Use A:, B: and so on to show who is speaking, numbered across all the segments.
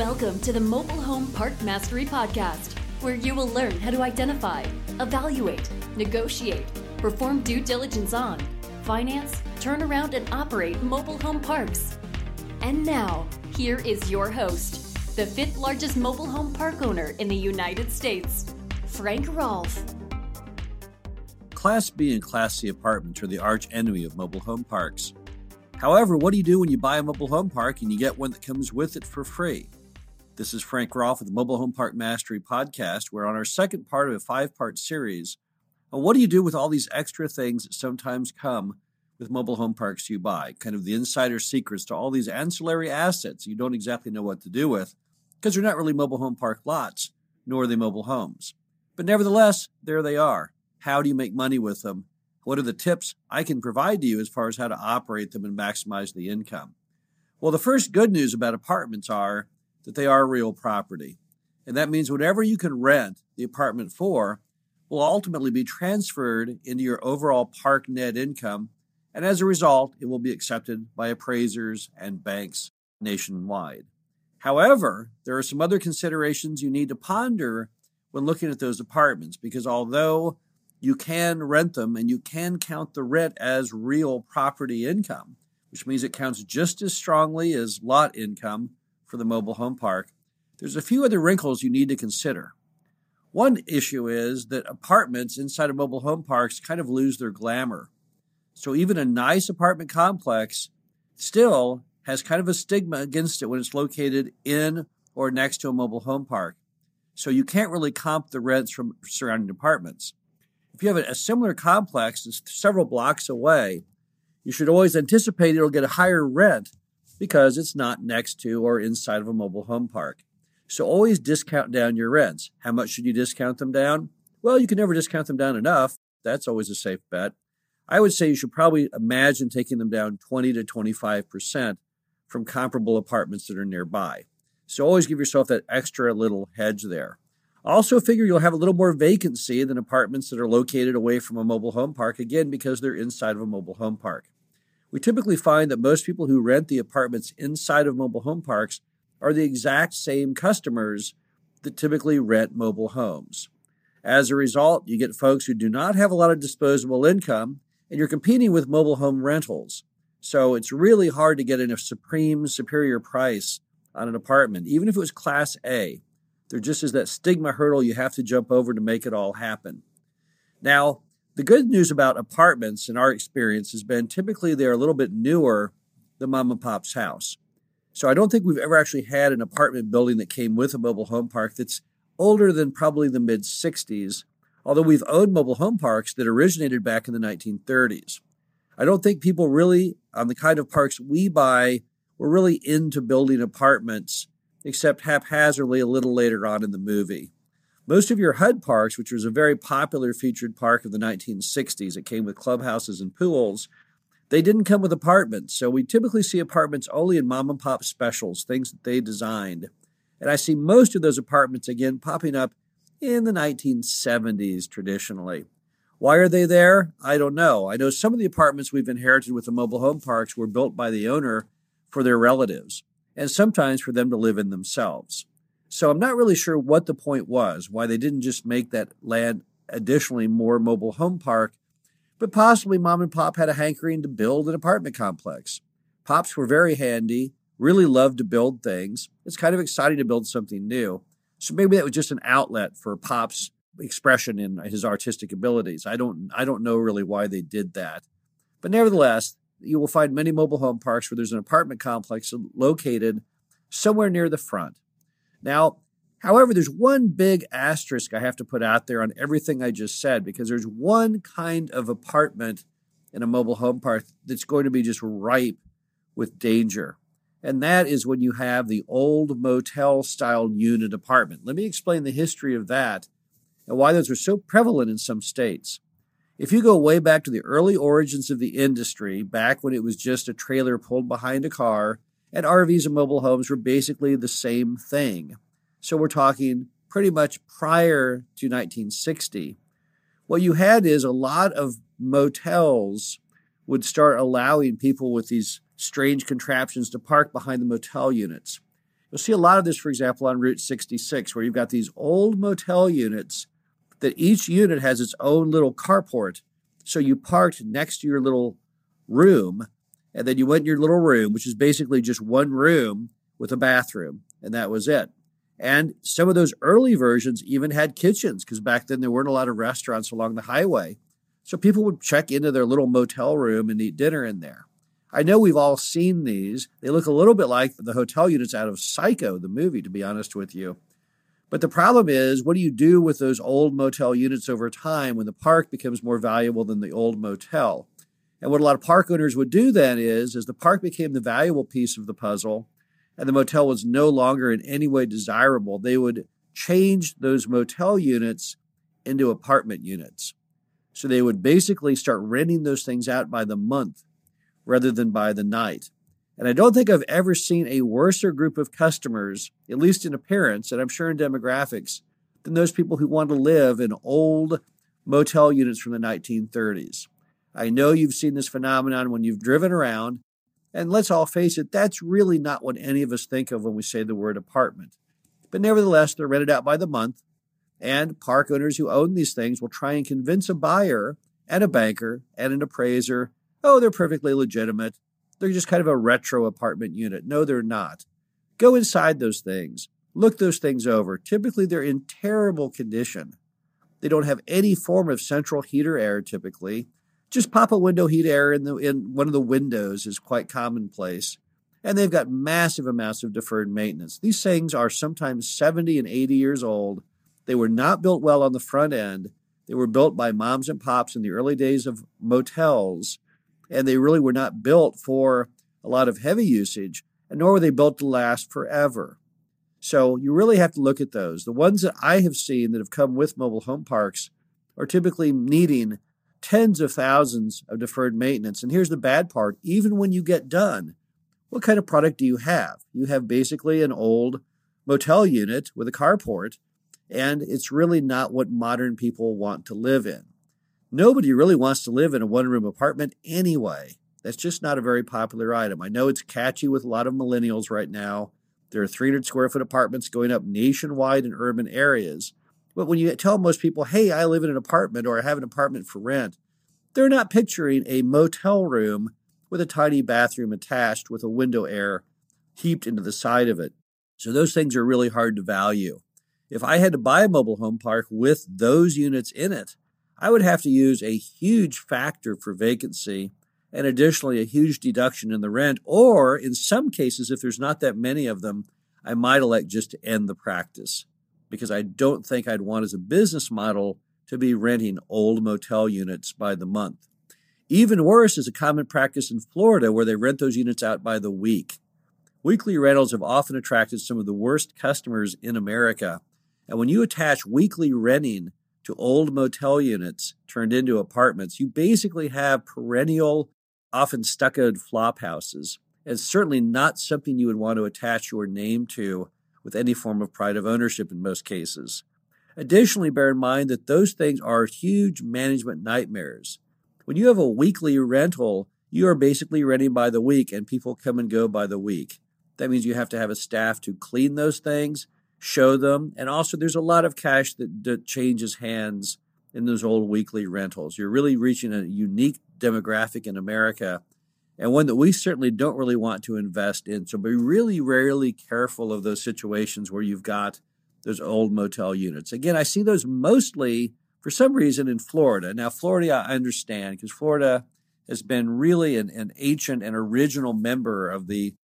A: Welcome to the Mobile Home Park Mastery Podcast, where you will learn how to identify, evaluate, negotiate, perform due diligence on, finance, turn around, and operate mobile home parks. And now, here is your host, the fifth largest mobile home park owner in the United States, Frank Rolfe.
B: Class B and Class C apartments are the arch enemy of mobile home parks. However, what do you do when you buy a mobile home park and you get one that comes with it for free? This is Frank Rolfe with the Mobile Home Park Mastery Podcast. We're on our second part of a five part series on what do you do with all these extra things that sometimes come with mobile home parks you buy, kind of the insider secrets to all these ancillary assets you don't exactly know what to do with because they're not really mobile home park lots, nor are they mobile homes. But nevertheless, there they are. How do you make money with them? What are the tips I can provide to you as far as how to operate them and maximize the income? Well, the first good news about apartments are that they are real property. And that means whatever you can rent the apartment for will ultimately be transferred into your overall park net income. And as a result, it will be accepted by appraisers and banks nationwide. However, there are some other considerations you need to ponder when looking at those apartments because although you can rent them and you can count the rent as real property income, which means it counts just as strongly as lot income, for the mobile home park, there's a few other wrinkles you need to consider. One issue is that apartments inside of mobile home parks kind of lose their glamour. So even a nice apartment complex still has kind of a stigma against it when it's located in or next to a mobile home park. So you can't really comp the rents from surrounding apartments. If you have a similar complex that's several blocks away, you should always anticipate it'll get a higher rent because it's not next to or inside of a mobile home park. So always discount down your rents. How much should you discount them down? Well, you can never discount them down enough. That's always a safe bet. I would say you should probably imagine taking them down 20 to 25% from comparable apartments that are nearby. So always give yourself that extra little hedge there. Also, figure you'll have a little more vacancy than apartments that are located away from a mobile home park, again, because they're inside of a mobile home park. We typically find that most people who rent the apartments inside of mobile home parks are the exact same customers that typically rent mobile homes. As a result, you get folks who do not have a lot of disposable income and you're competing with mobile home rentals. So it's really hard to get a supreme superior price on an apartment, even if it was class A. There just is that stigma hurdle you have to jump over to make it all happen. Now, the good news about apartments in our experience has been typically they're a little bit newer than mom and pop's house. So I don't think we've ever actually had an apartment building that came with a mobile home park that's older than probably the mid 60s, although we've owned mobile home parks that originated back in the 1930s. I don't think people really, on the kind of parks we buy, were really into building apartments, except haphazardly a little later on in the movie. Most of your HUD parks, which was a very popular featured park of the 1960s, it came with clubhouses and pools, they didn't come with apartments. So we typically see apartments only in mom and pop specials, things that they designed. And I see most of those apartments again popping up in the 1970s traditionally. Why are they there? I don't know. I know some of the apartments we've inherited with the mobile home parks were built by the owner for their relatives, and sometimes for them to live in themselves. So I'm not really sure what the point was, why they didn't just make that land additionally more mobile home park, but possibly mom and pop had a hankering to build an apartment complex. Pops were very handy, really loved to build things. It's kind of exciting to build something new. So maybe that was just an outlet for Pop's expression in his artistic abilities. I don't I don't know really why they did that. But nevertheless, you will find many mobile home parks where there's an apartment complex located somewhere near the front. Now, however, there's one big asterisk I have to put out there on everything I just said because there's one kind of apartment in a mobile home park that's going to be just ripe with danger. And that is when you have the old motel style unit apartment. Let me explain the history of that and why those are so prevalent in some states. If you go way back to the early origins of the industry, back when it was just a trailer pulled behind a car, and RVs and mobile homes were basically the same thing. So we're talking pretty much prior to 1960. What you had is a lot of motels would start allowing people with these strange contraptions to park behind the motel units. You'll see a lot of this, for example, on Route 66, where you've got these old motel units that each unit has its own little carport. So you parked next to your little room, and then you went in your little room, which is basically just one room with a bathroom, and that was it. And some of those early versions even had kitchens because back then there weren't a lot of restaurants along the highway. So people would check into their little motel room and eat dinner in there. I know we've all seen these. They look a little bit like the hotel units out of Psycho, the movie, to be honest with you. But the problem is, what do you do with those old motel units over time when the park becomes more valuable than the old motel? And what a lot of park owners would do then is, as the park became the valuable piece of the puzzle, and the motel was no longer in any way desirable, they would change those motel units into apartment units. So they would basically start renting those things out by the month rather than by the night. And I don't think I've ever seen a worser group of customers, at least in appearance, and I'm sure in demographics, than those people who want to live in old motel units from the 1930s. I know you've seen this phenomenon when you've driven around and let's all face it, that's really not what any of us think of when we say the word apartment. But nevertheless, they're rented out by the month, and park owners who own these things will try and convince a buyer and a banker and an appraiser oh, they're perfectly legitimate. They're just kind of a retro apartment unit. No, they're not. Go inside those things. Look those things over. Typically, they're in terrible condition. They don't have any form of central heater air typically. Just pop a window heat air in the in one of the windows is quite commonplace. And they've got massive amounts of deferred maintenance. These things are sometimes 70 and 80 years old. They were not built well on the front end. They were built by moms and pops in the early days of motels, and they really were not built for a lot of heavy usage, and nor were they built to last forever. So you really have to look at those. The ones that I have seen that have come with mobile home parks are typically needing tens of thousands of deferred maintenance. And here's the bad part even when you get done, what kind of product do you have? You have basically an old motel unit with a carport, and it's really not what modern people want to live in. Nobody really wants to live in a one room apartment anyway. That's just not a very popular item. I know it's catchy with a lot of millennials right now. There are 300 square foot apartments going up nationwide in urban areas. But when you tell most people, hey, I live in an apartment or I have an apartment for rent, they're not picturing a motel room with a tiny bathroom attached with a window air heaped into the side of it. So those things are really hard to value. If I had to buy a mobile home park with those units in it, I would have to use a huge factor for vacancy and additionally a huge deduction in the rent. Or in some cases, if there's not that many of them, I might elect just to end the practice because I don't think I'd want as a business model to be renting old motel units by the month. Even worse is a common practice in Florida where they rent those units out by the week. Weekly rentals have often attracted some of the worst customers in America. And when you attach weekly renting to old motel units turned into apartments, you basically have perennial, often stuccoed flop houses. It's certainly not something you would want to attach your name to with any form of pride of ownership in most cases. Additionally, bear in mind that those things are huge management nightmares. When you have a weekly rental, you are basically renting by the week and people come and go by the week. That means you have to have a staff to clean those things, show them, and also there's a lot of cash that, that changes hands in those old weekly rentals. You're really reaching a unique demographic in America and one that we certainly don't really want to invest in. So be really, rarely careful of those situations where you've got those old motel units. Again, I see those mostly for some reason in Florida. Now, Florida, I understand because Florida has been really an, an ancient and original member of the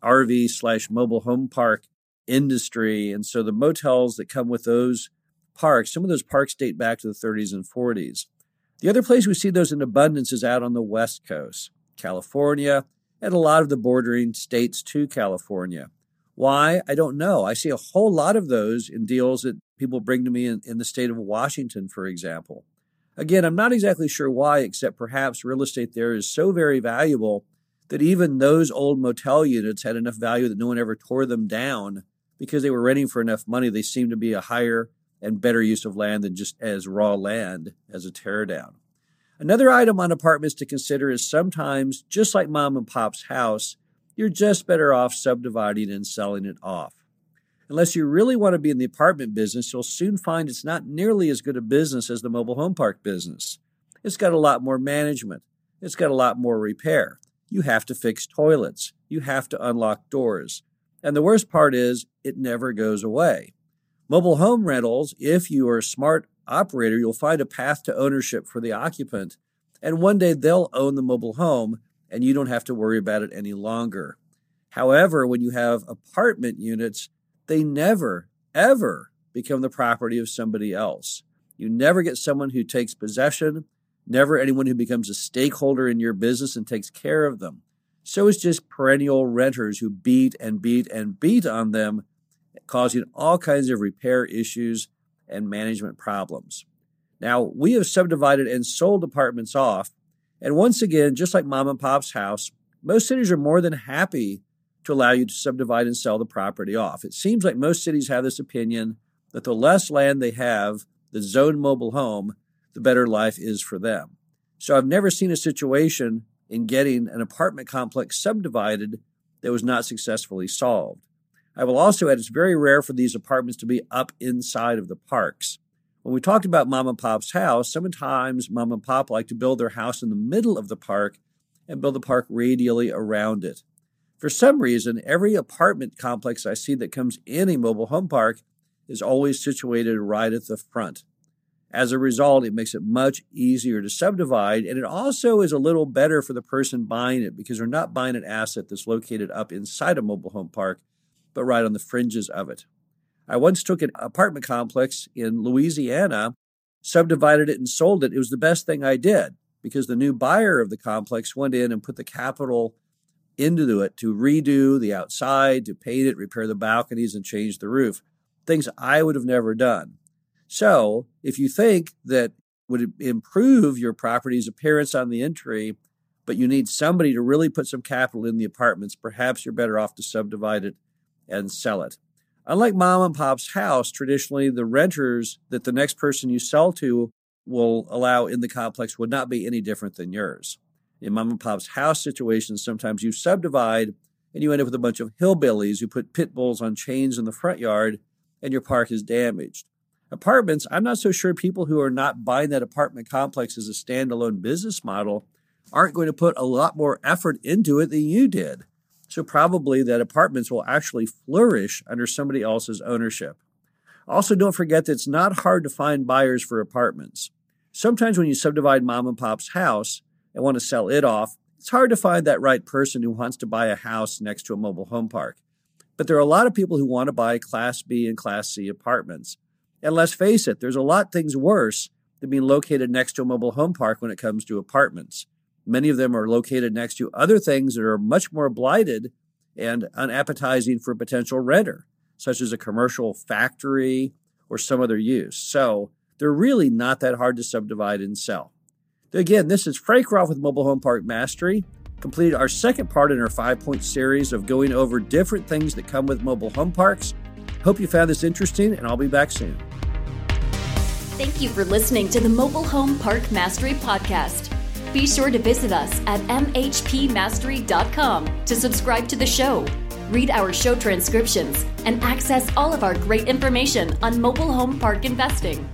B: RV slash mobile home park industry. And so the motels that come with those parks, some of those parks date back to the 30s and 40s. The other place we see those in abundance is out on the West Coast. California, and a lot of the bordering states to California. Why? I don't know. I see a whole lot of those in deals that people bring to me in, in the state of Washington, for example. Again, I'm not exactly sure why, except perhaps real estate there is so very valuable that even those old motel units had enough value that no one ever tore them down because they were renting for enough money. They seem to be a higher and better use of land than just as raw land as a tear down. Another item on apartments to consider is sometimes, just like mom and pop's house, you're just better off subdividing and selling it off. Unless you really want to be in the apartment business, you'll soon find it's not nearly as good a business as the mobile home park business. It's got a lot more management. It's got a lot more repair. You have to fix toilets. You have to unlock doors. And the worst part is, it never goes away. Mobile home rentals, if you are smart operator, you'll find a path to ownership for the occupant. And one day they'll own the mobile home and you don't have to worry about it any longer. However, when you have apartment units, they never, ever become the property of somebody else. You never get someone who takes possession, never anyone who becomes a stakeholder in your business and takes care of them. So it's just perennial renters who beat and beat and beat on them, causing all kinds of repair issues and management problems. Now, we have subdivided and sold apartments off. And once again, just like mom and pop's house, most cities are more than happy to allow you to subdivide and sell the property off. It seems like most cities have this opinion that the less land they have, the zoned mobile home, the better life is for them. So I've never seen a situation in getting an apartment complex subdivided that was not successfully solved. I will also add it's very rare for these apartments to be up inside of the parks. When we talked about mom and pop's house, sometimes mom and pop like to build their house in the middle of the park and build the park radially around it. For some reason, every apartment complex I see that comes in a mobile home park is always situated right at the front. As a result, it makes it much easier to subdivide, and it also is a little better for the person buying it because they're not buying an asset that's located up inside a mobile home park, but right on the fringes of it. I once took an apartment complex in Louisiana, subdivided it, and sold it. It was the best thing I did because the new buyer of the complex went in and put the capital into it to redo the outside, to paint it, repair the balconies, and change the roof. Things I would have never done. So, if you think that would improve your property's appearance on the entry, but you need somebody to really put some capital in the apartments, perhaps you're better off to subdivide it and sell it. Unlike mom and pop's house, traditionally the renters that the next person you sell to will allow in the complex would not be any different than yours in mom and pop's house situations, sometimes you subdivide and you end up with a bunch of hillbillies who put pit bulls on chains in the front yard and your park is damaged. Apartments, I'm not so sure people who are not buying that apartment complex as a standalone business model aren't going to put a lot more effort into it than you did. So, probably that apartments will actually flourish under somebody else's ownership. Also, don't forget that it's not hard to find buyers for apartments. Sometimes when you subdivide mom and pop's house, and want to sell it off, it's hard to find that right person who wants to buy a house next to a mobile home park. But there are a lot of people who want to buy Class B and Class C apartments. And let's face it, there's a lot things worse than being located next to a mobile home park when it comes to apartments. Many of them are located next to other things that are much more blighted and unappetizing for a potential renter, such as a commercial factory or some other use. So they're really not that hard to subdivide and sell. Again, this is Frank Rolfe with Mobile Home Park Mastery. Completed our second part in our five point series of going over different things that come with mobile home parks. Hope you found this interesting, and I'll be back soon.
A: Thank you for listening to the Mobile Home Park Mastery Podcast. Be sure to visit us at mhpmastery.com to subscribe to the show, read our show transcriptions, and access all of our great information on mobile home park investing.